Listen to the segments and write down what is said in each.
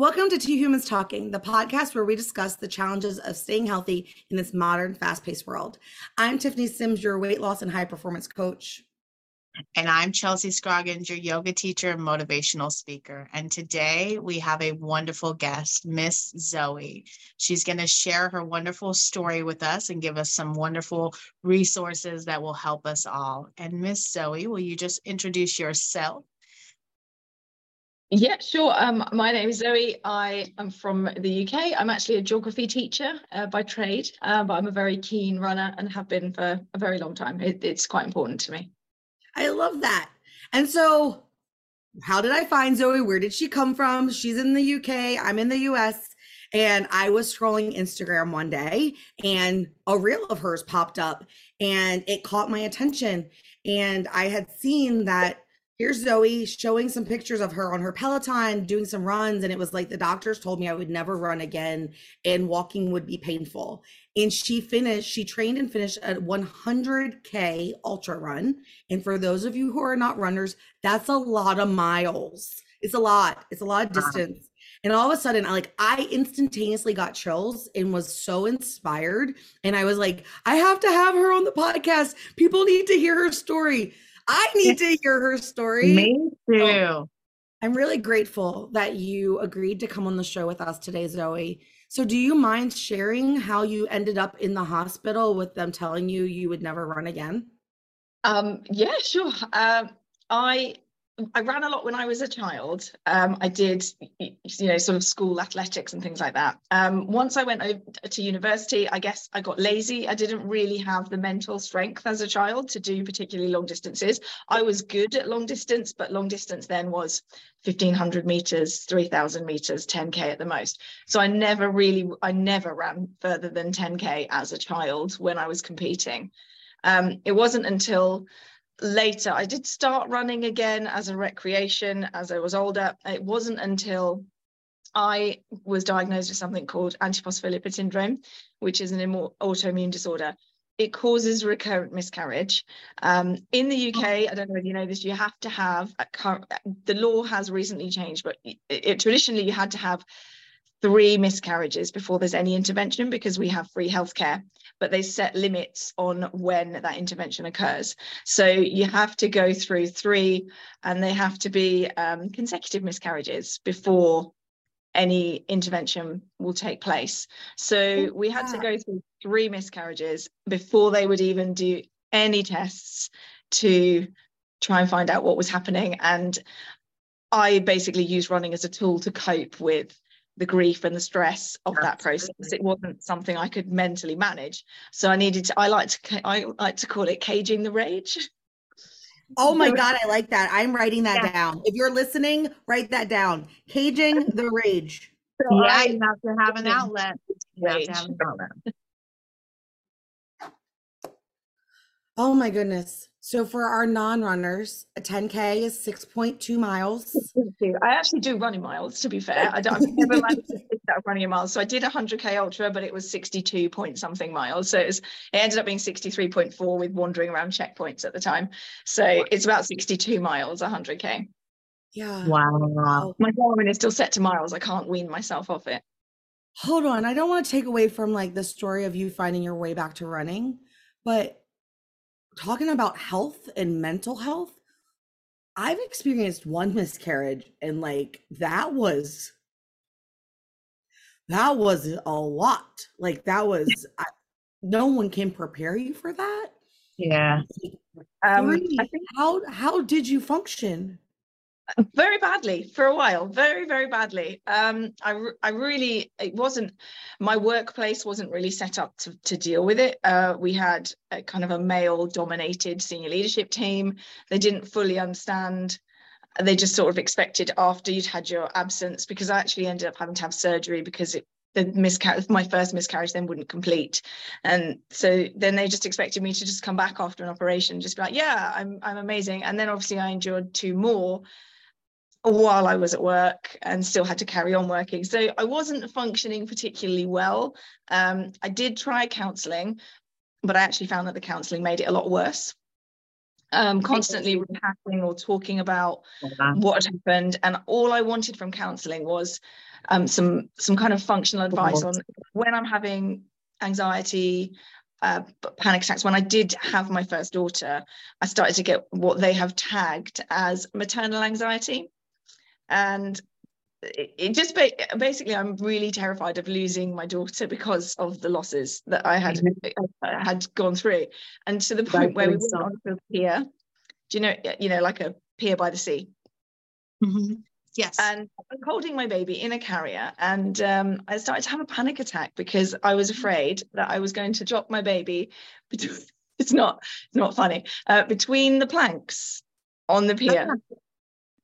Welcome to Two Humans Talking, the podcast where we discuss the challenges of staying healthy in this modern, fast paced world. I'm Tiffany Simms, your weight loss and high performance coach. And I'm Chelsea Scroggins, your yoga teacher and motivational speaker. And today we have a wonderful guest, Miss Zoe. She's going to share her wonderful story with us and give us some wonderful resources that will help us all. And Miss Zoe, will you just introduce yourself yeah, sure. Um, my name is Zoe. I am from the UK. I'm actually a geography teacher uh, by trade, uh, but I'm a very keen runner and have been for a very long time. It, it's quite important to me. I love that. And so, how did I find Zoe? Where did she come from? She's in the UK. I'm in the US. And I was scrolling Instagram one day and a reel of hers popped up and it caught my attention. And I had seen that here's Zoe showing some pictures of her on her Peloton doing some runs. And it was like the doctors told me I would never run again and walking would be painful. And she finished, she trained and finished a 100K ultra run. And for those of you who are not runners, that's a lot of miles. It's a lot, it's a lot of distance. And all of a sudden, I like I instantaneously got chills and was so inspired. And I was like, I have to have her on the podcast. People need to hear her story. I need to hear her story. Me too. So I'm really grateful that you agreed to come on the show with us today, Zoe. So, do you mind sharing how you ended up in the hospital with them telling you you would never run again? Um, yeah, sure. Um, I I ran a lot when I was a child. Um, I did, you know, sort of school athletics and things like that. Um, once I went over to university, I guess I got lazy. I didn't really have the mental strength as a child to do particularly long distances. I was good at long distance, but long distance then was 1500 meters, 3000 meters, 10K at the most. So I never really, I never ran further than 10K as a child when I was competing. Um, it wasn't until later. I did start running again as a recreation as I was older. It wasn't until I was diagnosed with something called antiphospholipid syndrome, which is an autoimmune disorder. It causes recurrent miscarriage. Um, in the UK, I don't know if you know this, you have to have, a, the law has recently changed, but it, it, traditionally you had to have three miscarriages before there's any intervention because we have free healthcare but they set limits on when that intervention occurs. So you have to go through three and they have to be um, consecutive miscarriages before any intervention will take place. So we had to go through three miscarriages before they would even do any tests to try and find out what was happening. And I basically used running as a tool to cope with the grief and the stress of Absolutely. that process. It wasn't something I could mentally manage. So I needed to, I like to, I like to call it caging the rage. Oh my God, I like that. I'm writing that yeah. down. If you're listening, write that down. Caging the rage. So yeah, I, you have to have an outlet. You have to have an outlet. Oh my goodness. So for our non-runners, a 10K is 6.2 miles. I actually do running miles, to be fair. I don't, I've never managed to stick that running miles. So I did a 100K ultra, but it was 62 point something miles. So it, was, it ended up being 63.4 with wandering around checkpoints at the time. So it's about 62 miles, 100K. Yeah. Wow. My Garmin is still set to miles. I can't wean myself off it. Hold on. I don't want to take away from like the story of you finding your way back to running, but talking about health and mental health, I've experienced one miscarriage and like that was that was a lot. Like that was I, no one can prepare you for that. Yeah. Um, think, how how did you function? Very badly for a while. Very very badly. Um i i really it wasn't my workplace wasn't really set up to, to deal with it. Uh we had a kind of a male dominated senior leadership team. They didn't fully understand. They just sort of expected after you'd had your absence because i actually ended up having to have surgery because it the miscarriage my first miscarriage then wouldn't complete. And so then they just expected me to just come back after an operation just be like yeah i'm i'm amazing. And then obviously i endured two more while I was at work and still had to carry on working. So I wasn't functioning particularly well. Um, I did try counselling, but I actually found that the counselling made it a lot worse. um, constantly rehashing or talking about what had happened. And all I wanted from counselling was um, some some kind of functional advice on when I'm having anxiety, uh, panic attacks. When I did have my first daughter, I started to get what they have tagged as maternal anxiety, and it, it just ba- basically I'm really terrified of losing my daughter because of the losses that I had mm-hmm. I had gone through, and to the point where we went onto a pier. Do you know you know like a pier by the sea? Mm-hmm. Yes. And I was holding my baby in a carrier, and um, I started to have a panic attack because I was afraid that I was going to drop my baby. Between, it's not it's not funny uh, between the planks on the pier.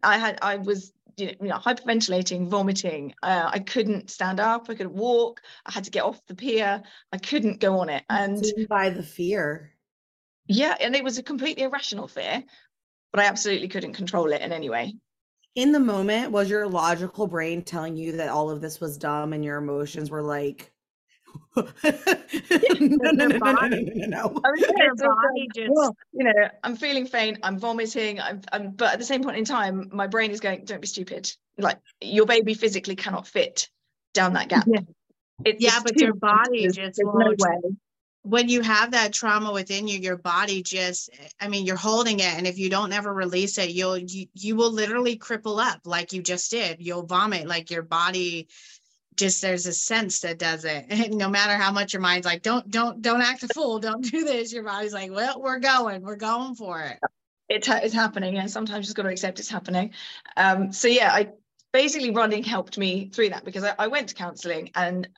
I had I was you know, hyperventilating, vomiting. Uh, I couldn't stand up. I couldn't walk. I had to get off the pier. I couldn't go on it. And by the fear. Yeah, and it was a completely irrational fear, but I absolutely couldn't control it in any way. In the moment, was your logical brain telling you that all of this was dumb and your emotions were like, no, no, no, no, no, no, no, no. Your body just, well, you know, I'm feeling faint, I'm vomiting, I'm, I'm, but at the same point in time, my brain is going, don't be stupid. Like your baby physically cannot fit down that gap. Yeah, it's yeah but your body just there's no way. When you have that trauma within you, your body just, I mean, you're holding it. And if you don't ever release it, you'll, you, you will literally cripple up like you just did. You'll vomit, like your body just there's a sense that does it. And no matter how much your mind's like don't don't don't act a fool don't do this your body's like well we're going we're going for it. It's, it's happening and sometimes you just got to accept it's happening. Um, so yeah i basically running helped me through that because I, I went to counseling and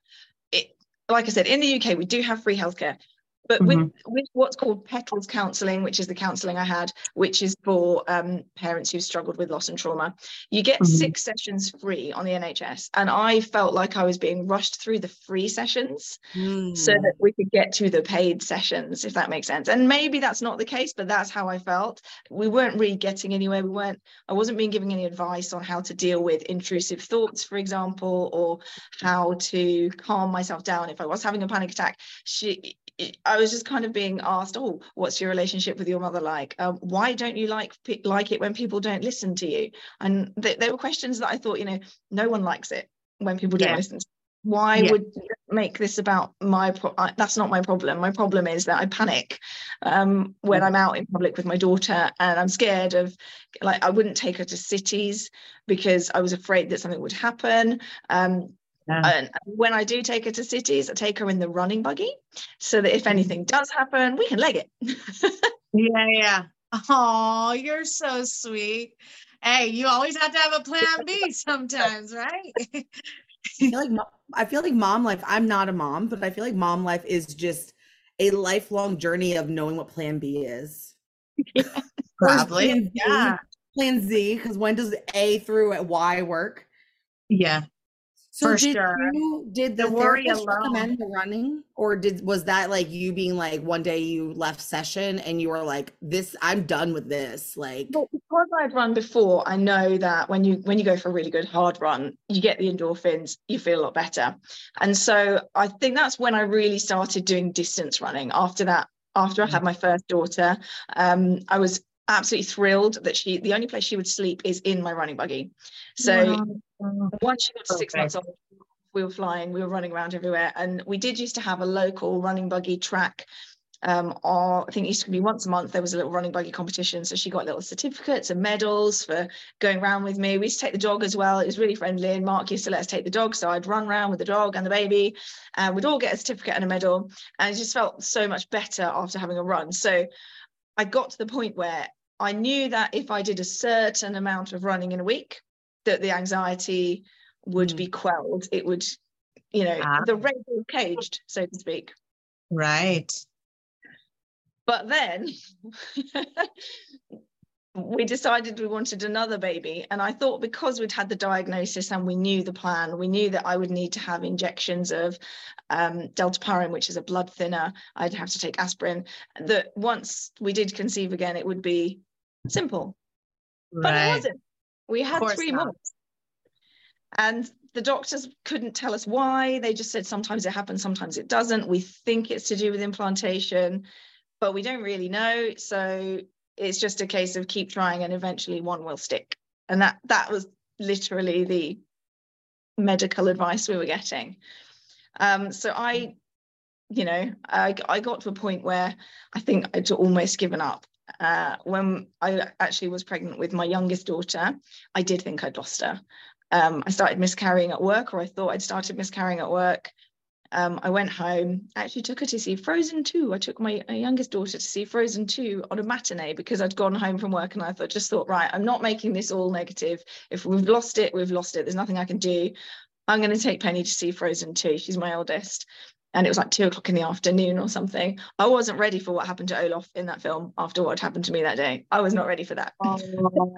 it like i said in the uk we do have free healthcare but mm-hmm. with, with what's called petals counselling, which is the counselling I had, which is for um, parents who've struggled with loss and trauma, you get mm-hmm. six sessions free on the NHS. And I felt like I was being rushed through the free sessions mm. so that we could get to the paid sessions, if that makes sense. And maybe that's not the case, but that's how I felt. We weren't really getting anywhere. We weren't, I wasn't being given any advice on how to deal with intrusive thoughts, for example, or how to calm myself down if I was having a panic attack. She, I was just kind of being asked, "Oh, what's your relationship with your mother like? Um, why don't you like like it when people don't listen to you?" And th- there were questions that I thought, you know, no one likes it when people don't yeah. listen. Why yeah. would make this about my? Pro- I, that's not my problem. My problem is that I panic um, when I'm out in public with my daughter, and I'm scared of, like, I wouldn't take her to cities because I was afraid that something would happen. Um, yeah. And when I do take her to cities, I take her in the running buggy so that if mm-hmm. anything does happen, we can leg it. yeah, yeah. Oh, you're so sweet. Hey, you always have to have a plan B sometimes, right? I feel like I feel like mom life. I'm not a mom, but I feel like mom life is just a lifelong journey of knowing what plan B is. Yeah, probably. Plan Z, yeah. Plan Z, because when does A through Y work? Yeah. So For did sure. you did the, the worry alone recommend the running, or did was that like you being like one day you left session and you were like, "This, I'm done with this." Like, well, because I've run before, I know that when you when you go for a really good hard run, you get the endorphins, you feel a lot better, and so I think that's when I really started doing distance running. After that, after I had mm. my first daughter, um, I was absolutely thrilled that she the only place she would sleep is in my running buggy so wow. once she got to six months old we were flying we were running around everywhere and we did used to have a local running buggy track um, or I think it used to be once a month there was a little running buggy competition. So she got little certificates and medals for going around with me. We used to take the dog as well. It was really friendly. And Mark used to let us take the dog. So I'd run around with the dog and the baby and we'd all get a certificate and a medal. And it just felt so much better after having a run. So I got to the point where I knew that if I did a certain amount of running in a week, that the anxiety would mm. be quelled. It would, you know, ah. the rainbow caged, so to speak. Right. But then we decided we wanted another baby. And I thought because we'd had the diagnosis and we knew the plan, we knew that I would need to have injections of um, dalteparin, which is a blood thinner. I'd have to take aspirin. That once we did conceive again, it would be simple. Right. But it wasn't. We had three not. months. And the doctors couldn't tell us why. They just said sometimes it happens, sometimes it doesn't. We think it's to do with implantation, but we don't really know. So it's just a case of keep trying and eventually one will stick. And that that was literally the medical advice we were getting. Um, so I, you know, I, I got to a point where I think I'd almost given up. Uh, when I actually was pregnant with my youngest daughter, I did think I'd lost her. Um, I started miscarrying at work, or I thought I'd started miscarrying at work. Um, I went home, actually took her to see Frozen 2. I took my, my, youngest daughter to see Frozen 2 on a matinee because I'd gone home from work and I thought, just thought, right, I'm not making this all negative. If we've lost it, we've lost it. There's nothing I can do. I'm going to take Penny to see Frozen 2. She's my eldest. And it was like two o'clock in the afternoon or something. I wasn't ready for what happened to Olaf in that film after what had happened to me that day. I was not ready for that. Oh.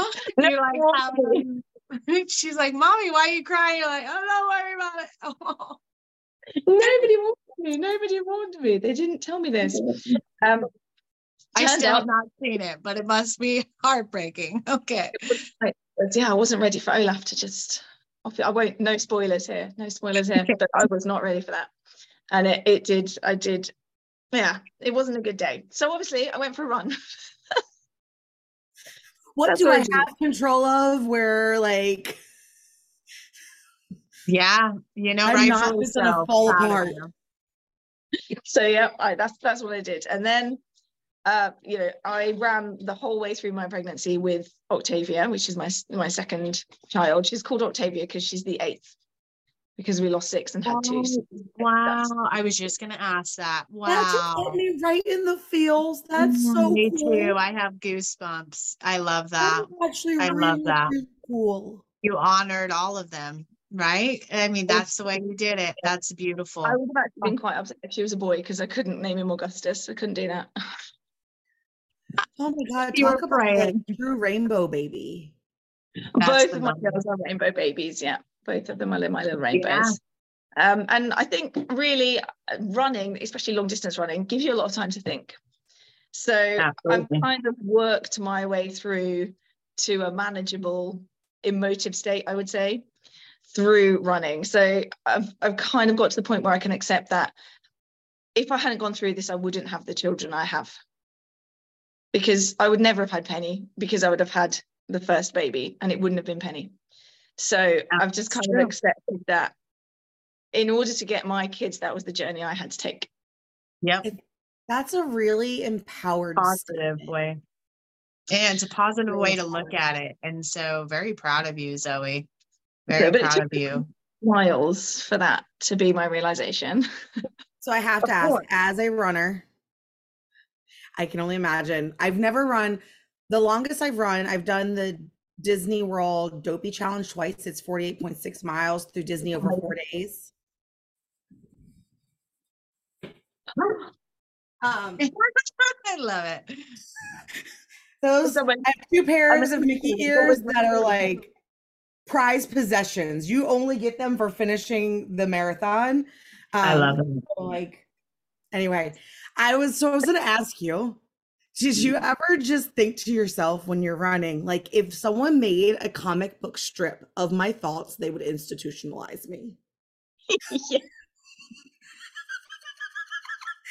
You're like, she's like, Mommy, why are you crying? You're like, oh, don't worry about it. Nobody warned me. Nobody warned me. They didn't tell me this. Um, I still have not seen it, but it must be heartbreaking. Okay. Yeah, I wasn't ready for Olaf to just I won't no spoilers here, no spoilers here, but I was not ready for that. And it, it did, I did, yeah, it wasn't a good day. So obviously I went for a run. what That's do I, I have control of where like yeah, you know, I'm not just gonna fall apart. So yeah, I, that's that's what I did. And then uh, you know, I ran the whole way through my pregnancy with Octavia, which is my my second child. She's called Octavia because she's the eighth, because we lost six and had oh, two. So wow, I was just gonna ask that. Wow, that just hit me right in the feels. That's mm-hmm. so me cool. too. I have goosebumps. I love that. actually, I really, love that. Really cool. You honored all of them right? I mean, that's the way you did it. That's beautiful. I would have actually been quite upset if she was a boy because I couldn't name him Augustus. I couldn't do that. Oh my god, you talk about like true rainbow baby. That's Both of my girls are rainbow babies, yeah. Both of them are my little rainbows. Yeah. Um, and I think really uh, running, especially long distance running, gives you a lot of time to think. So Absolutely. I've kind of worked my way through to a manageable emotive state, I would say, through running. So I've, I've kind of got to the point where I can accept that if I hadn't gone through this, I wouldn't have the children I have because I would never have had Penny because I would have had the first baby and it wouldn't have been Penny. So That's I've just kind true. of accepted that in order to get my kids, that was the journey I had to take. Yep. That's a really empowered positive statement. way. And it's a positive way to look at it. And so very proud of you, Zoe. Very yeah, proud of you. Miles for that to be my realization. So I have to ask, as a runner, I can only imagine. I've never run. The longest I've run, I've done the Disney World Dopey Challenge twice. It's 48.6 miles through Disney over four days. Um, I love it. Those I have two pairs of Mickey ears that are like prize possessions. You only get them for finishing the marathon. Um, I love it. Like, anyway, I was so I was gonna ask you, did you mm-hmm. ever just think to yourself when you're running, like if someone made a comic book strip of my thoughts, they would institutionalize me? yeah.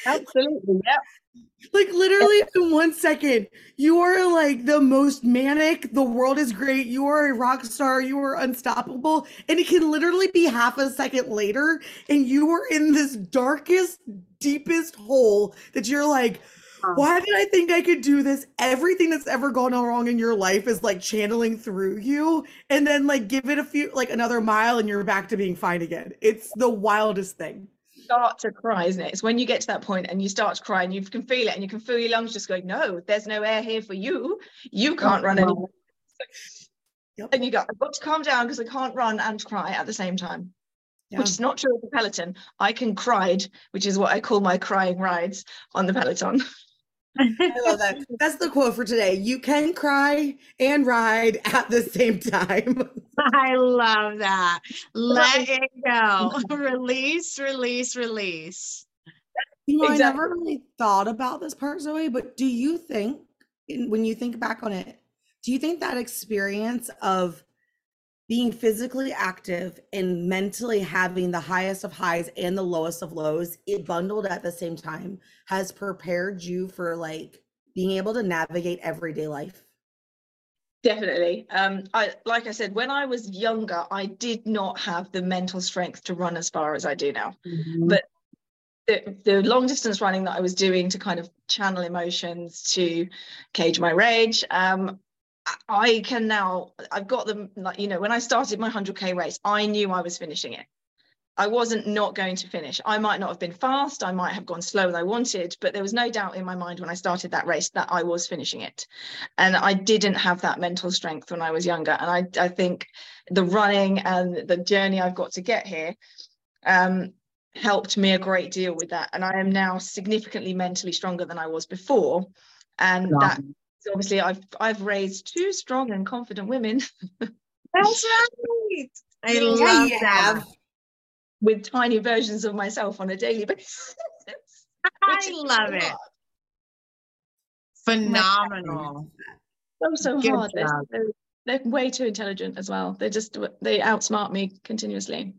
Absolutely. Yeah. Like literally in one second, you are like the most manic. The world is great. You are a rock star. You are unstoppable. And it can literally be half a second later, and you are in this darkest, deepest hole that you're like, why did I think I could do this? Everything that's ever gone wrong in your life is like channeling through you. And then like give it a few like another mile and you're back to being fine again. It's the wildest thing start to cry, isn't it? It's when you get to that point and you start to cry and you can feel it and you can feel your lungs just going, no, there's no air here for you. You oh, can't run anymore. Yep. And you go, I've got to calm down because I can't run and cry at the same time. Yeah. Which is not true of the peloton. I can cry, which is what I call my crying rides on the peloton. I love that. That's the quote for today. You can cry and ride at the same time. I love that. Let it go. release, release, release. You know, exactly. I never really thought about this part, Zoe, but do you think, when you think back on it, do you think that experience of being physically active and mentally having the highest of highs and the lowest of lows it bundled at the same time has prepared you for like being able to navigate everyday life? Definitely. Um, I like I said, when I was younger, I did not have the mental strength to run as far as I do now. Mhm. But the, the long distance running that I was doing to kind of channel emotions to cage my rage, um, I- can now. I've got them. Like you know, when I started my hundred k race, I knew I was finishing it. I wasn't not going to finish. I might not have been fast. I might have gone slower than I wanted, but there was no doubt in my mind when I started that race that I was finishing it. And I didn't have that mental strength when I was younger. And I, I think the running and the journey I've got to get here um, helped me a great deal with that. And I am now significantly mentally stronger than I was before. And that so obviously I've I've raised two strong and confident women That's right. I Yeah, love you that. have. with tiny versions of myself on a daily basis. I love it. hard. Phenomenal. So so Good hard. They're, they're, they're way too intelligent as well. They just they outsmart me continuously.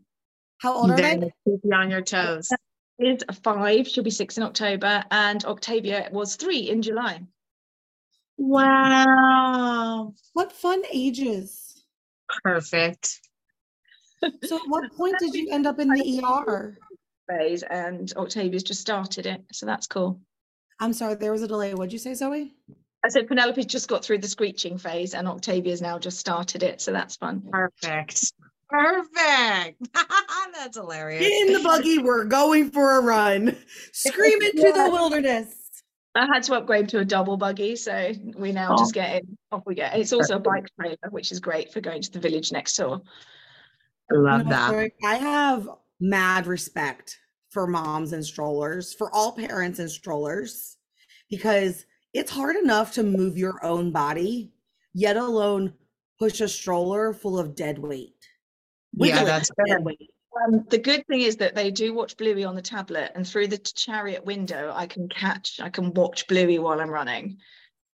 How old are They're they? keep you on your toes. Is five, she'll be six in October, and Octavia was three in July. Wow. What fun ages. Perfect. So at what point did you end up in the ER? Phase and Octavia's just started it, so that's cool. I'm sorry, there was a delay. What'd you say, Zoe? I said Penelope's just got through the screeching phase, and Octavia's now just started it, so that's fun. Perfect. Perfect. That's hilarious. Get in the buggy. We're going for a run. Scream into the wilderness. I had to upgrade to a double buggy, so we now oh. just get in, off we get. It's also a bike trailer, which is great for going to the village next door. I Love that. I have mad respect for moms and strollers, for all parents and strollers, because it's hard enough to move your own body, yet alone push a stroller full of dead weight. Yeah, Wiggle it, that's dead weight. Um, the good thing is that they do watch Bluey on the tablet, and through the chariot window, I can catch, I can watch Bluey while I'm running.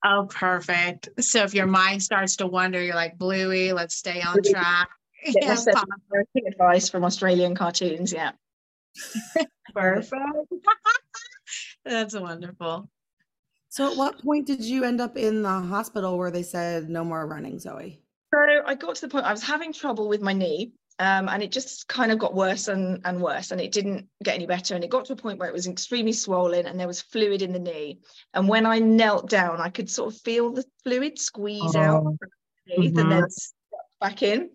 Oh, perfect. So if your mind starts to wander, you're like, Bluey, let's stay on Bluey. track. Yeah, Yeah, that's advice from Australian cartoons. Yeah. perfect. That's wonderful. So, at what point did you end up in the hospital where they said no more running, Zoe? So I got to the point I was having trouble with my knee. Um, and it just kind of got worse and, and worse, and it didn't get any better. And it got to a point where it was extremely swollen, and there was fluid in the knee. And when I knelt down, I could sort of feel the fluid squeeze out Oh, from underneath and then back in.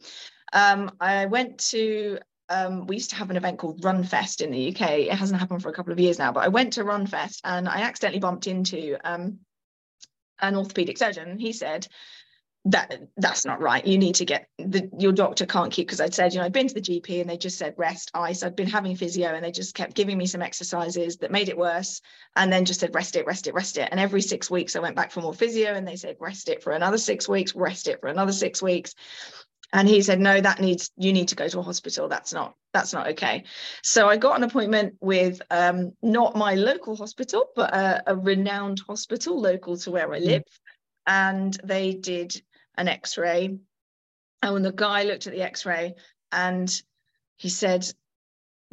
Um, I went to um, we used to have an event called Runfest in the UK. It hasn't happened for a couple of years now, but I went to Runfest and I accidentally bumped into um, an orthopedic surgeon. He said that that's not right. You need to get the your doctor can't keep because I'd said, you know, I'd been to the GP and they just said rest, ice. I'd been having physio and they just kept giving me some exercises that made it worse and then just said rest it, rest it, rest it. And every six weeks I went back for more physio and they said rest it for another six weeks, rest it for another six weeks. And he said, no, that needs you need to go to a hospital. That's not that's not okay. So I got an appointment with um, not my local hospital, but a, a renowned hospital local to where I Mm. live. And they did an X-ray. And when the guy looked at the X-ray and he said,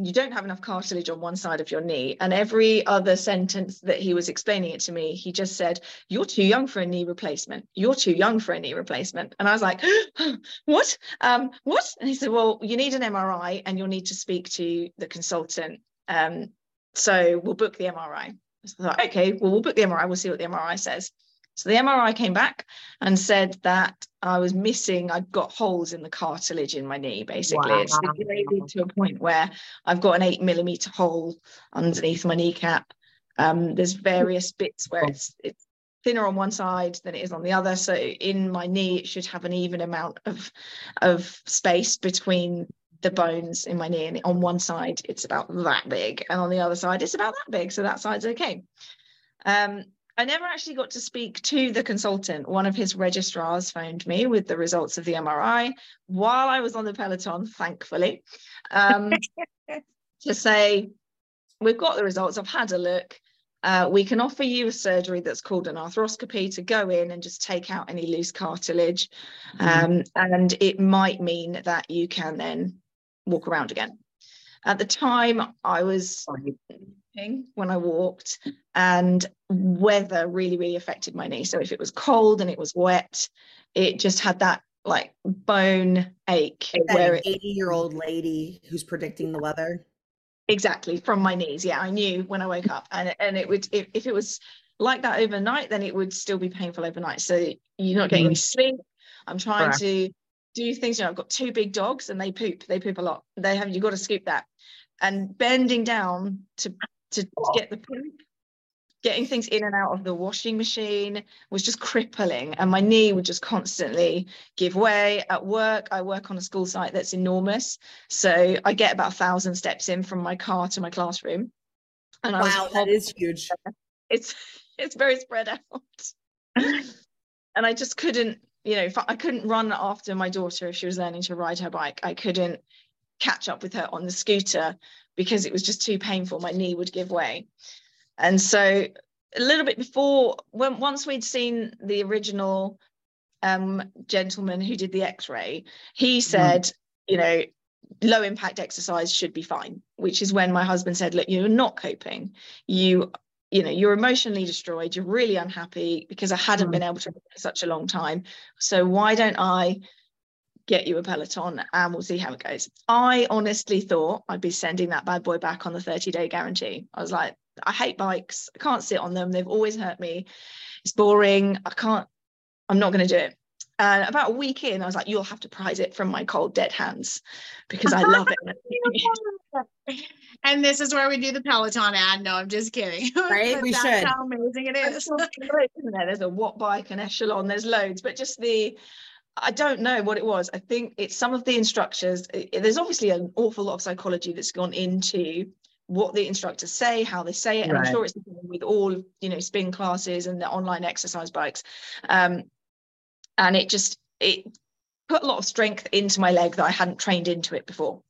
you don't have enough cartilage on one side of your knee. And every other sentence that he was explaining it to me, he just said, You're too young for a knee replacement. You're too young for a knee replacement. And I was like, What? Um, what? And he said, Well, you need an MRI and you'll need to speak to the consultant. Um, so we'll book the MRI. I thought, okay, well, we'll book the MRI. We'll see what the MRI says. So the MRI came back and said that I was missing, I'd got holes in the cartilage in my knee, basically. It's degraded to a point where I've got an eight millimeter hole underneath my kneecap. Um, there's various bits where it's it's thinner on one side than it is on the other. So in my knee, it should have an even amount of of space between the bones in my knee. And on one side, it's about that big, and on the other side, it's about that big. So that side's okay. Um, I never actually got to speak to the consultant. One of his registrars phoned me with the results of the MRI while I was on the Peloton, thankfully, um, to say, We've got the results, I've had a look. Uh, we can offer you a surgery that's called an arthroscopy to go in and just take out any loose cartilage. Um, and it might mean that you can then walk around again. At the time, I was when I walked, and weather really, really affected my knee. So if it was cold and it was wet, it just had that like bone ache where 80 year old lady who's predicting the weather. Exactly from my knees. Yeah i knew when i woke up and and it would if, if it was like that overnight then it would still be painful overnight. So you're not getting mm-hmm. any sleep. I'm trying Correct. to do things you know i've got two big dogs and they poop. They poop a lot. They have you got to scoop that. And bending down to to, to get the poop. Getting things in and out of the washing machine was just crippling and my knee would just constantly give way. At work i work on a school site that's enormous so i get about a thousand steps in from my car to my classroom. And wow that is huge. it's it's very spread out. And i just couldn't you know i couldn't run after my daughter if she was learning to ride her bike. I couldn't catch up with her on the scooter because it was just too painful my knee would give way and so a little bit before, when once we'd seen the original um, gentleman who did the X-ray, he mm-hmm. said, mm. you know, low impact exercise should be fine. Which is when my husband said, look, you're not coping. You you know you're emotionally destroyed you're really unhappy because i hadn't mm. been able to for such a long time so why don't i get you a peloton and we'll see how it goes i honestly thought i'd be sending that bad boy back on the 30 day guarantee i was like I hate bikes. I can't sit on them. They've always hurt me. It's boring. I can't, I'm not going to do it. And about a week in, I was like, you'll have to prize it from my cold, dead hands because I love it. and this is where we do the Peloton ad. No, I'm just kidding. Right? we should. How amazing it is. There's a watt bike and Echelon, there's loads, but just the, I don't know what it was. I think it's some of the instructors. There's obviously an awful lot of psychology that's gone into what the instructors say, how they say it. And right. I'm sure it's with all, you know, spin classes and the online exercise bikes. Um, and it just, it put a lot of strength into my leg that I hadn't trained into it before.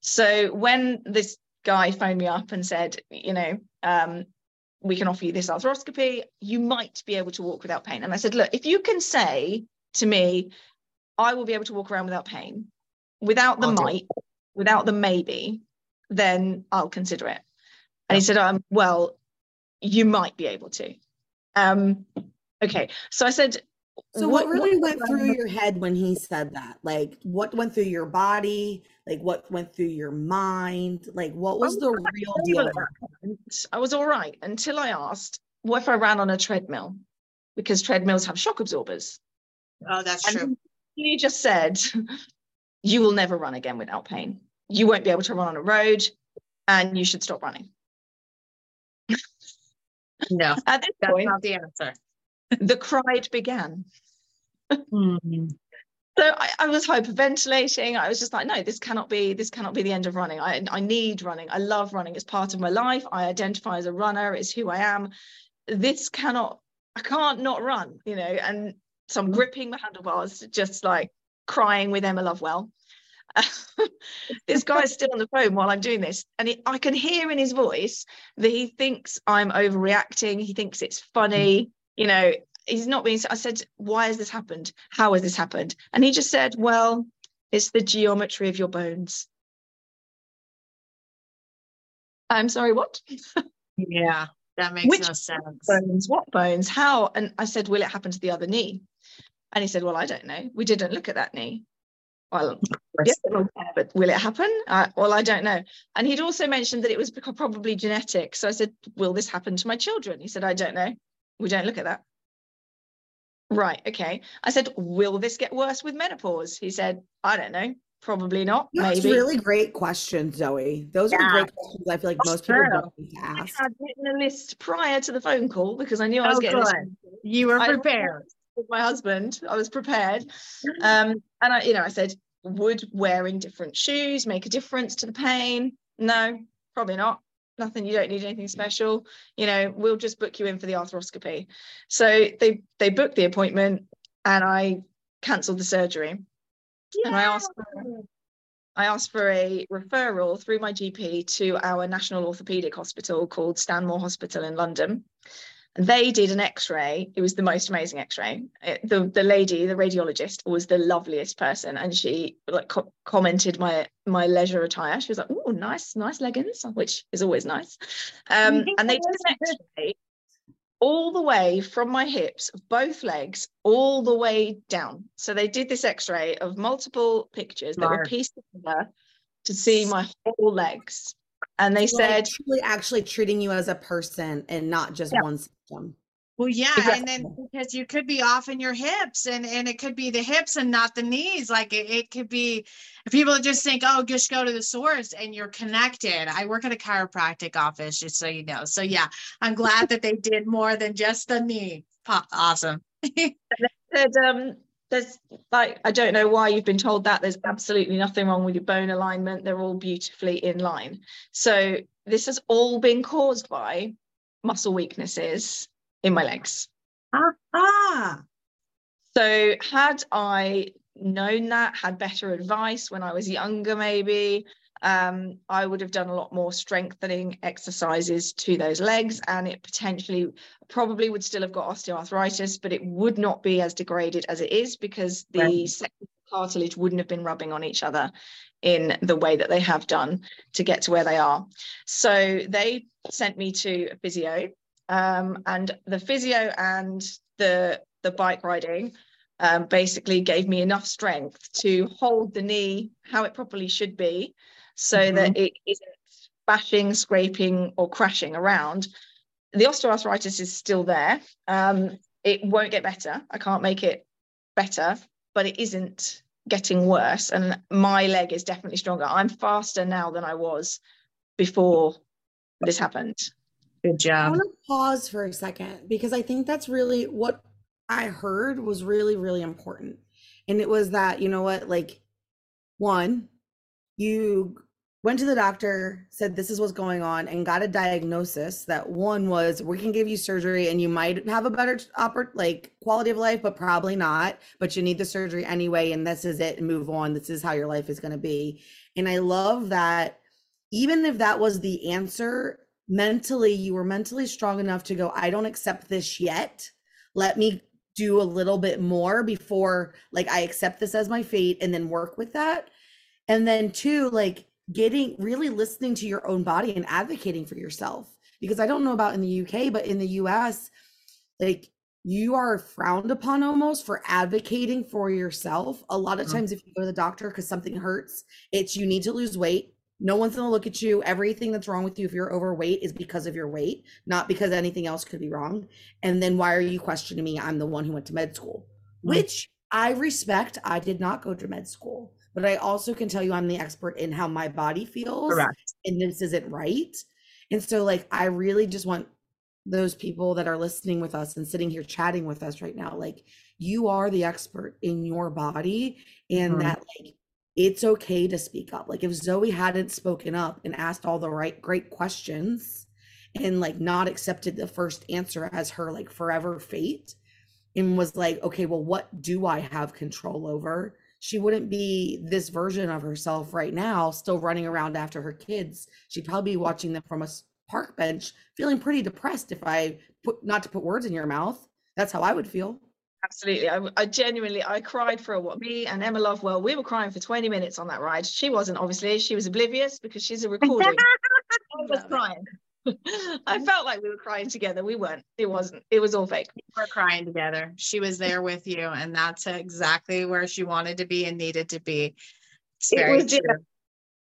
So when this guy phoned me up and said, you know, um, we can offer you this arthroscopy, you might be able to walk without pain. And I said, look, if you can say to me, I will be able to walk around without pain, without the okay. might, without the maybe, then I'll consider it. And he said, um, well, you might be able to. Um, okay. So I said, so what, what really what, went through your head when he said that? Like what went through your body? Like what went through your mind? Like what was the real deal? I was all right until I asked, what if I ran on a treadmill? Because treadmills have shock absorbers. Oh, that's and true. He just said, you will never run again without pain you won't be able to run on a road and you should stop running. No, at this that's point, not the answer. the cry began. mm. So I, I, was hyperventilating. I was just like, no, this cannot be, this cannot be the end of running. I, I need running. I love running. It's part of my life. I identify as a runner. It's who I am. This cannot, I can't not run, you know, and so I'm gripping the handlebars, just like crying with Emma Lovewell. this guy's still on the phone while I'm doing this. And it, I can hear in his voice that he thinks I'm overreacting. He thinks it's funny. You know, he's not being. I said, Why has this happened? How has this happened? And he just said, Well, it's the geometry of your bones. I'm sorry, what? yeah, that makes Which no sense. Bones, what bones? How? And I said, Will it happen to the other knee? And he said, Well, I don't know. We didn't look at that knee well, yes, but will it happen? Uh, well, I don't know. And he'd also mentioned that it was probably genetic. So I said, will this happen to my children? He said, I don't know. We don't look at that. Right. Okay. I said, will this get worse with menopause? He said, I don't know. Probably not. That's maybe. really great questions, Zoe. Those yeah. are great questions. I feel like most people don't ask. I had written a list prior to the phone call because I knew I was oh, getting. Good. You were prepared with my husband. I was prepared. Um, and I, you know, I said, would wearing different shoes make a difference to the pain? No, probably not. Nothing, you don't need anything special. You know, we'll just book you in for the arthroscopy. So they they booked the appointment and I cancelled the surgery. Yeah. And I asked for, I asked for a referral through my GP to our National Orthopaedic Hospital called Stanmore Hospital in London. They did an x-ray. It was the most amazing x-ray. It, the the lady the radiologist was the loveliest person and she like co- commented my my leisure attire. She was like oh nice nice leggings which is always nice. Um, and they did an x-ray all the way from my hips both legs all the way down. So they did this x-ray of multiple pictures that were pieced together to see my whole legs. And they said like truly actually treating you as a person and not just yeah. one symptom well yeah exactly. and then because you could be off in your hips and and it could be the hips and not the knees like it, it could be people just think oh just go to the source and you're connected. I work at a chiropractic office just so you know. So yeah i'm glad that they did more than just the knee. Awesome. Said um there's like I don't know why you've been told that. There's absolutely nothing wrong with your bone alignment. They're all beautifully in line. So this has all been caused by muscle weaknesses in my legs ah, so had I known that had better advice when I was younger maybe um, I would have done a lot more strengthening exercises to those legs, and it potentially probably would still have got osteoarthritis, but it would not be as degraded as it is because the right. Cartilage wouldn't have been rubbing on each other in the way that they have done to get to where they are. So they sent me to a physio, um, and the physio and the the bike riding um, basically gave me enough strength to hold the knee how it properly should be so mm-hmm. that it isn't bashing, scraping, or crashing around. The osteoarthritis is still there. Um, it won't get better. I can't make it better, but it isn't getting worse. And my leg is definitely stronger. I'm faster now than I was before this happened. Good job. I want to pause for a second because I think that's really what I heard was really, really important. And it was that, you know what, like, one, you went to the doctor, said this is what's going on, and got a diagnosis that one was we can give you surgery and you might have a better oper- like quality of life, but probably not. But you need the surgery anyway, and this is it, and move on. This is how your life is going to be. And I love that even if that was the answer, mentally, you were mentally strong enough to go, I don't accept this yet. Let me do a little bit more before like I accept this as my fate and then work with that. And then two, like getting really listening to your own body and advocating for yourself because i don't know about in the uk but in the us like you are frowned upon almost for advocating for yourself. A lot of mm-hmm. times if you go to the doctor because something hurts it's you need to lose weight. No one's going to look at you. Everything that's wrong with you if you're overweight is because of your weight not because anything else could be wrong. And then why are you questioning me? I'm the one who went to med school mm-hmm. which i respect. I did not go to med school but I also can tell you I'm the expert in how my body feels. Correct. And this isn't right. And so, like, I really just want those people that are listening with us and sitting here chatting with us right now, like, you are the expert in your body, and mm-hmm. that, like, it's okay to speak up. Like, if Zoe hadn't spoken up and asked all the right, great questions and, like, not accepted the first answer as her, like, forever fate, and was like, okay, well, what do I have control over? She wouldn't be this version of herself right now, still running around after her kids. She'd probably be watching them from a park bench, feeling pretty depressed. If I put not to put words in your mouth, that's how I would feel. Absolutely. I, I genuinely, I cried for a what me and Emma Lovewell, we were crying for 20 minutes on that ride. She wasn't, obviously. She was oblivious because she's a recording. I was crying. I felt like we were crying together. We weren't. It wasn't. It was all fake. We were crying together. She was there with you, and that's exactly where she wanted to be and needed to be. It's very it was, true.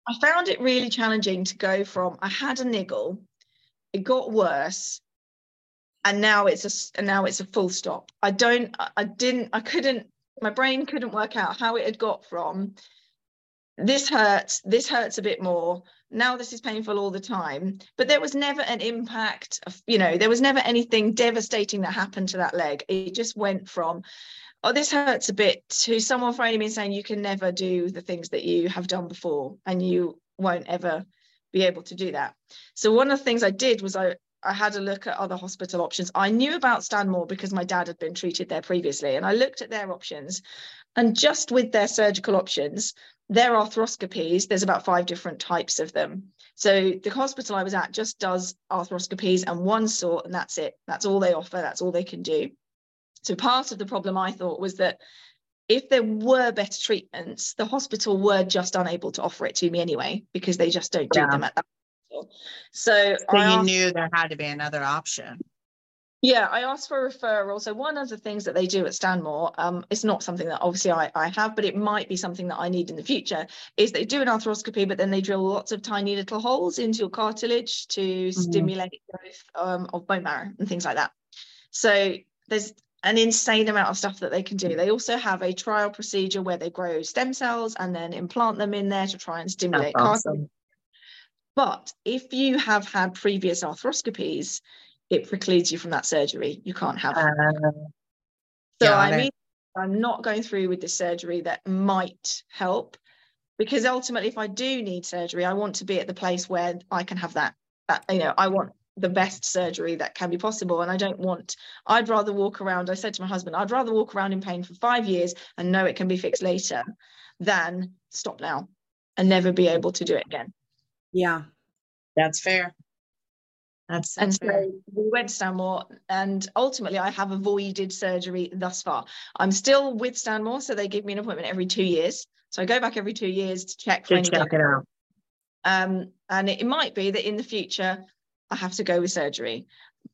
I found it really challenging to go from I had a niggle, it got worse, and now it's a and now it's a full stop. I don't. I didn't. I couldn't. My brain couldn't work out how it had got from this hurts. This hurts a bit more now this is painful all the time but there was never an impact of, you know there was never anything devastating that happened to that leg it just went from oh this hurts a bit to someone phoning me saying you can never do the things that you have done before and you won't ever be able to do that so one of the things i did was i I had a look at other hospital options. I knew about Stanmore because my dad had been treated there previously, and I looked at their options. And just with their surgical options, their arthroscopies, there's about five different types of them. So the hospital I was at just does arthroscopies and one sort, and that's it. That's all they offer. That's all they can do. So part of the problem I thought was that if there were better treatments, the hospital were just unable to offer it to me anyway because they just don't do Yeah. them at that hospital. So, So I you asked- knew there had to be another option. Yeah, I asked for a referral. So one of the things that they do at Stanmore, um, it's not something that obviously I, I have, but it might be something that I need in the future, is they do an arthroscopy, but then they drill lots of tiny little holes into your cartilage to stimulate growth um, of bone marrow and things like that. So there's an insane amount of stuff that they can do. They also have a trial procedure where they grow stem cells and then implant them in there to try and That's stimulate cartilage. But if you have had previous arthroscopies, it precludes you from that surgery. You can't have it. Uh, So got I mean, I'm not going through with the surgery that might help because ultimately, if I do need surgery, I want to be at the place where I can have that. That you know, I want the best surgery that can be possible, and I don't want. I'd rather walk around. I said to my husband, I'd rather walk around in pain for five years and know it can be fixed later, than stop now and never be able to do it again. Yeah. That's fair. That's And so we went to Stanmore, and ultimately, I have avoided surgery thus far. I'm still with Stanmore, so they give me an appointment every two years. So I go back every two years to check for to any. check it out. Um, and it, it might be that in the future, I have to go with surgery.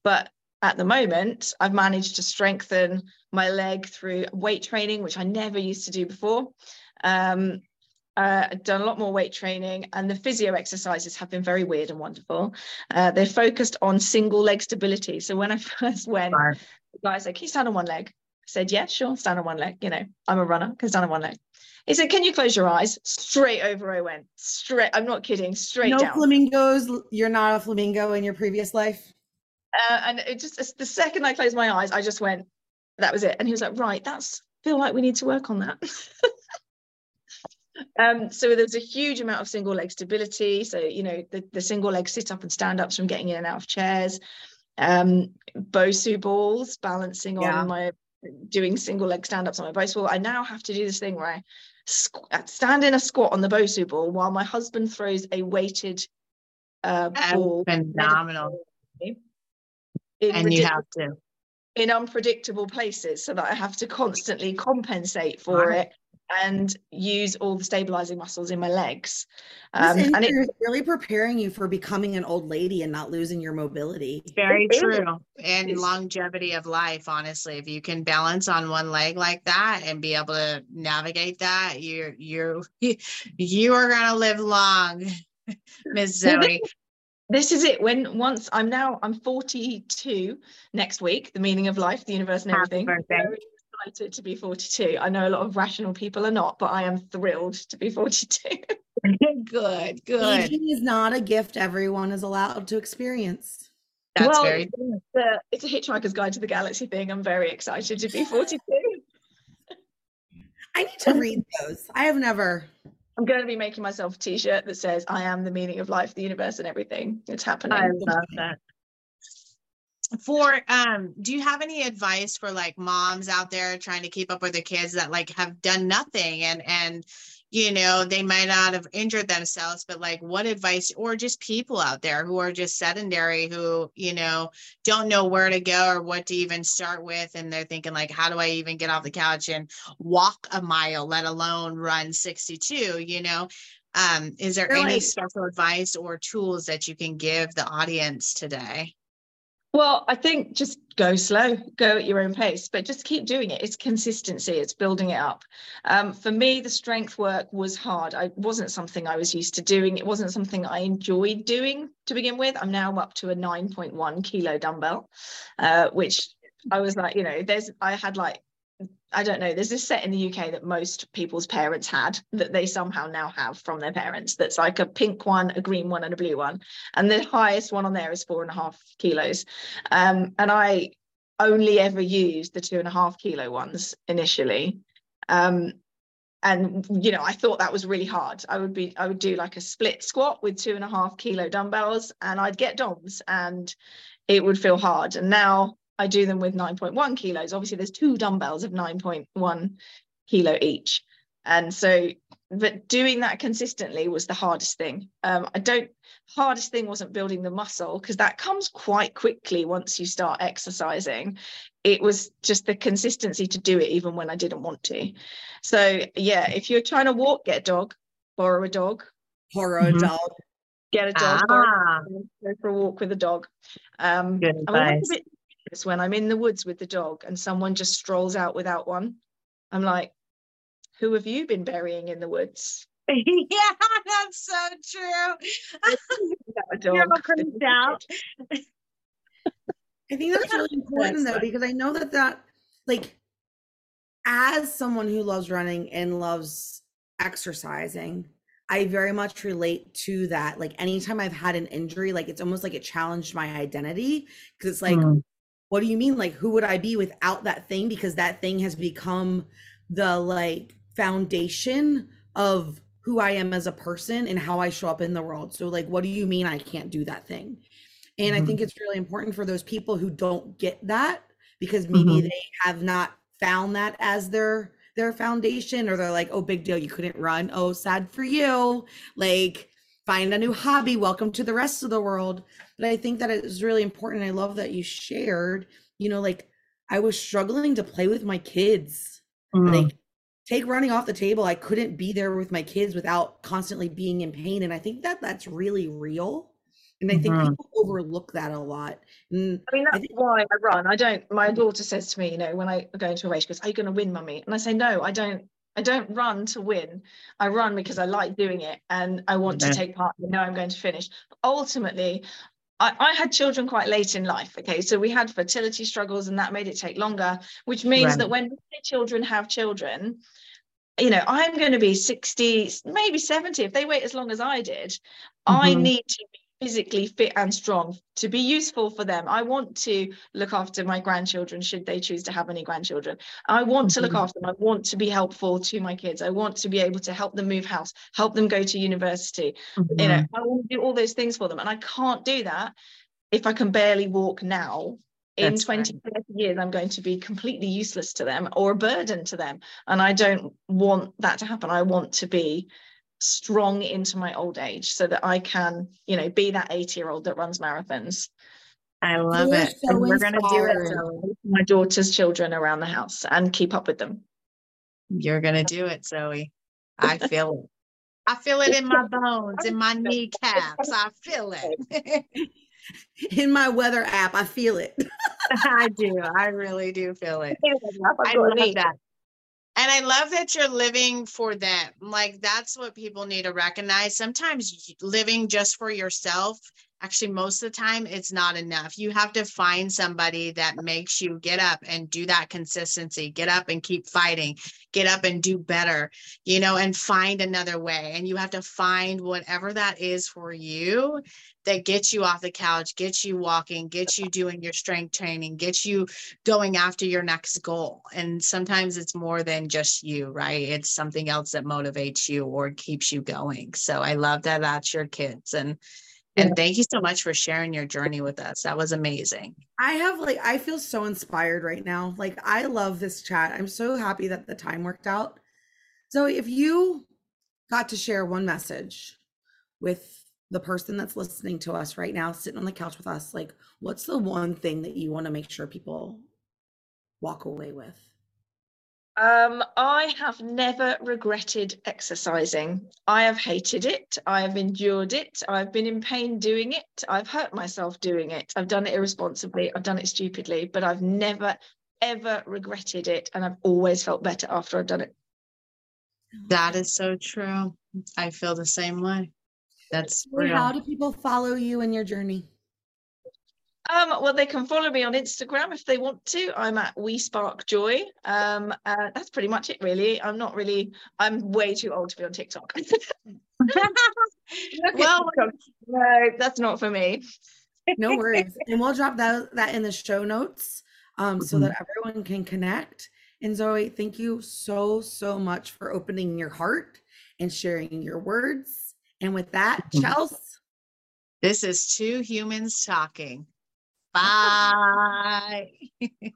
But at the moment, I've managed to strengthen my leg through weight training, which I never used to do before. Um, uh, I've done a lot more weight training, and the physio exercises have been very weird and wonderful. Uh, they're focused on single leg stability. So when I first went, Right. the guy said, Can you stand on one leg? I said, Yeah, sure, stand on one leg. You know, I'm a runner, can stand on one leg. He said, Can you close your eyes? Straight over I went. Straight, I'm not kidding, straight down. No down. flamingos. You're not a flamingo in your previous life. Uh, and it just the second I closed my eyes, I just went, that was it. And he was like, right, that's feel like we need to work on that. um, so there's a huge amount of single leg stability. So, you know, the, the single leg sit up and stand ups from getting in and out of chairs. Um, Bosu balls, balancing Yeah. on my doing single leg stand ups on my Bosu ball. I now have to do this thing where I squ- stand in a squat on the Bosu ball while my husband throws a weighted uh, ball phenomenal. in And you have to. in unpredictable places so that I have to constantly compensate for Right. it and use all the stabilizing muscles in my legs. This Um, and it's really preparing you for becoming an old lady and not losing your mobility. Very true. And longevity of life, honestly. If you can balance on one leg like that and be able to navigate that, you're you're you are gonna live long, Miss Well, Zoe. this is it. When once I'm now I'm 42 next week, the meaning of life, the universe, and Happy everything. Birthday. Very excited to be 42. I know a lot of rational people are not, but I am thrilled to be 42. good, good. Aging is not a gift everyone is allowed to experience. That's well, very true. it's a, it's a Hitchhiker's Guide to the Galaxy thing. I'm very excited to be 42. I need to read those. I have never. I'm going to be making myself a t-shirt that says I am the meaning of life, the universe, and everything. It's happening. I love that. For um, do you have any advice for like moms out there trying to keep up with their kids that like have done nothing and and you know they might not have injured themselves, but like what advice or just people out there who are just sedentary who you know don't know where to go or what to even start with and they're thinking like how do I even get off the couch and walk a mile, let alone run 62, you know? Um, is there They're any special advice or tools that you can give the audience today? Well, I think just go slow, go at your own pace, but just keep doing it. It's consistency, it's building it up. Um, for me, the strength work was hard. I wasn't something I was used to doing. It wasn't something I enjoyed doing to begin with. I'm now up to a 9.1 kilo dumbbell, uh, which I was like, you know, there's I had like I don't know, there's this set in the UK that most people's parents had that they somehow now have from their parents. That's like a pink one, a green one, and a blue one. And the highest one on there is four and a half kilos. Um, and I only ever used the two and a half kilo ones initially. Um, and you know, I thought that was really hard. I would be, I would do like a split squat with two and a half kilo dumbbells, and I'd get DOMs, and it would feel hard. And now I do them with 9.1 kilos. Obviously, there's two dumbbells of 9.1 kilo each. And so, but doing that consistently was the hardest thing. Um, I don't, hardest thing wasn't building the muscle because that comes quite quickly once you start exercising. It was just the consistency to do it even when I didn't want to. So, yeah, if you're trying to walk, get a dog, borrow a dog, Borrow a Mhm. dog. get a dog, borrow Ah, go for a walk with a dog. Um, Good I'm advice. a bit nervous when I'm in the woods with the dog and someone just strolls out without one. I'm like, who have you been burying in the woods? yeah, that's so true. Without You're dog. creeped out. I think that's really important though, because I know that that, like, as someone who loves running and loves exercising, I very much relate to that. Like, anytime I've had an injury, like, it's almost like it challenged my identity because it's like, Mm. What do you mean? Like, who would I be without that thing? Because that thing has become the like foundation of who I am as a person and how I show up in the world. So, like, what do you mean I can't do that thing? And I Mhm. think it's really important for those people who don't get that because maybe Mhm. they have not found that as their their foundation or they're like, "Oh, big deal, you couldn't run. Oh, sad for you." Like, find a new hobby. Welcome to the rest of the world. But I think that it is really important. I love that you shared, you know, like I was struggling to play with my kids. Mm. Like take running off the table. I couldn't be there with my kids without constantly being in pain. And I think that that's really real. And I think Mhm. people overlook that a lot. And I mean, I that's think- why I run. I don't, my daughter says to me, you know, when I go into a race, she goes, Are you going to win, mummy? And I say, No, I don't. I don't run to win. I run because I like doing it and I want Yeah. to take part and know I'm going to finish. Ultimately, I, I had children quite late in life. Okay. So we had fertility struggles and that made it take longer, which means Right. that when children have children, you know, I'm going to be 60, maybe 70. If they wait as long as I did, I Mhm. need to be physically fit and strong to be useful for them. I want to look after my grandchildren should they choose to have any grandchildren. I want to look Mhm. after them. I want to be helpful to my kids. I want to be able to help them move house, help them go to university. You know, Mhm. I want to do all those things for them. And I can't do that if I can barely walk now. In That's 20, 30 years, I'm going to be completely useless to them or a burden to them. And I don't want that to happen. I want to be strong into my old age so that I can, you know, be that 80 year old that runs marathons. I love You're it. so and we're gonna do it. inspiring. Zoe. My daughter's children around the house and keep up with them. You're gonna do it, Zoe. I feel it. I feel it in my bones, in my kneecaps. I feel it. in my weather app, I feel it. I do. I really do feel it. I I've love that. And I love that you're living for them. Like that's what people need to recognize. Sometimes living just for yourself, actually, most of the time, it's not enough. You have to find somebody that makes you get up and do that consistency, get up and keep fighting, get up and do better, you know, and find another way. And you have to find whatever that is for you that gets you off the couch, gets you walking, gets you doing your strength training, gets you going after your next goal. And sometimes it's more than just you, right? It's something else that motivates you or keeps you going. So I love that that's your kids. And and thank you so much for sharing your journey with us. That was amazing. I have like I feel so inspired right now. Like I love this chat. I'm so happy that the time worked out. So if you got to share one message with the person that's listening to us right now, sitting on the couch with us, like what's the one thing that you want to make sure people walk away with? Um, I have never regretted exercising. I have hated it. I have endured it. I've been in pain doing it. I've hurt myself doing it. I've done it irresponsibly. I've done it stupidly, but I've never, ever regretted it. And I've always felt better after I've done it. That is so true. I feel the same way. That's Well, How do people follow you in your journey? Um, well, they can follow me on Instagram if they want to. I'm at We Spark Joy. Um, uh, that's pretty much it, really. I'm not really. I'm way too old to be on TikTok. well, no, that's not for me. No worries. and we'll drop that that in the show notes um so that everyone can connect. And Zoe, thank you so so much for opening your heart and sharing your words. And with that, Mhm. Chelsea, this is two humans talking. Bye.